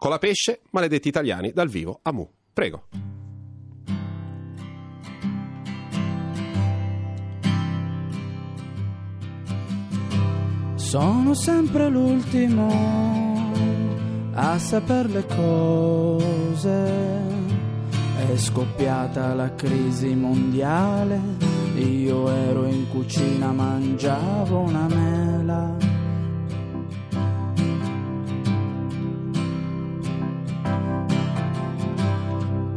Colapesce, maledetti italiani, dal vivo a Mu. Prego. Sono sempre l'ultimo a saper le cose. È scoppiata la crisi mondiale, io ero in cucina, mangiavo una mela.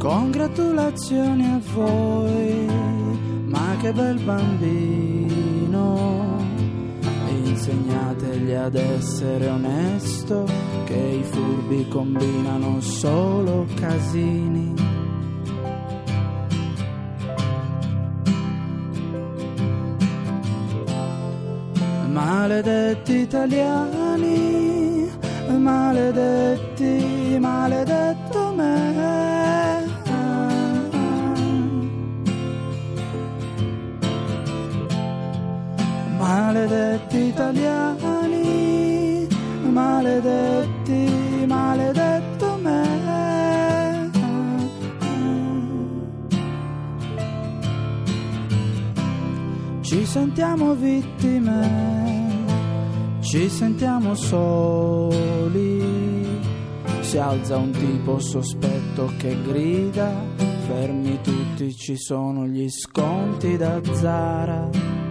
Congratulazioni a voi, ma che bel bambino insegnategli ad essere onesto, che i furbi combinano solo casini. Maledetti italiani, maledetti, maledetto me. Maledetti, maledetto me. Ci sentiamo vittime, ci sentiamo soli. Si alza un tipo sospetto che grida, fermi tutti, ci sono gli sconti da Zara.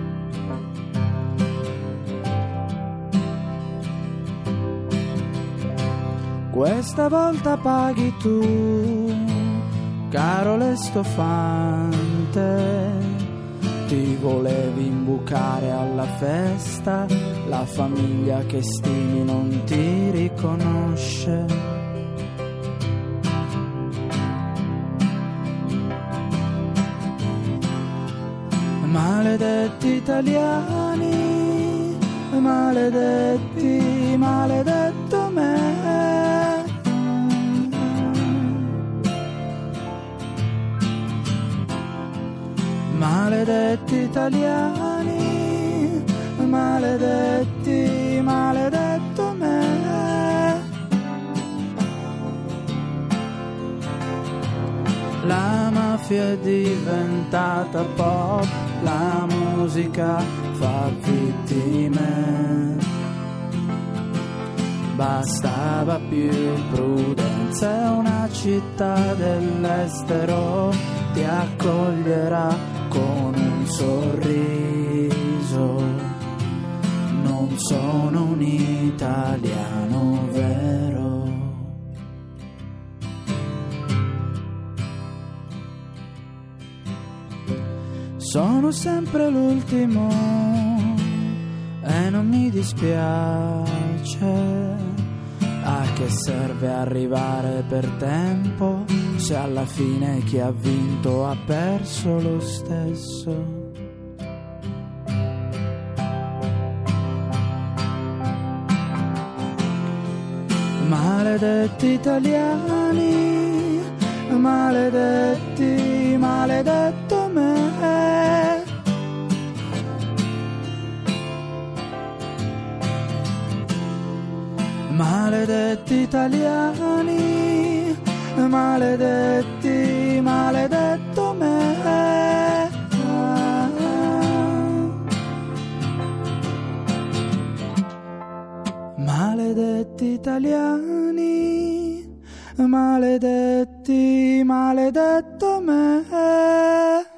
Questa volta paghi tu, caro l'estofante. Ti volevi imbucare alla festa, la famiglia che stimi non ti riconosce. Maledetti italiani, maledetti, maledetto Maledetti italiani, maledetti, maledetto me. La mafia è diventata pop, la musica fa vittime. Bastava più prudenza, una città dell'estero, ti accoglierà con un sorriso. Non sono un italiano vero. Sono sempre l'ultimo e non mi dispiace. Che serve arrivare per tempo se alla fine chi ha vinto ha perso lo stesso? Maledetti italiani, maledetti, maledetto Maledetti italiani, maledetti, maledetto me. Maledetti italiani, maledetti, maledetto me.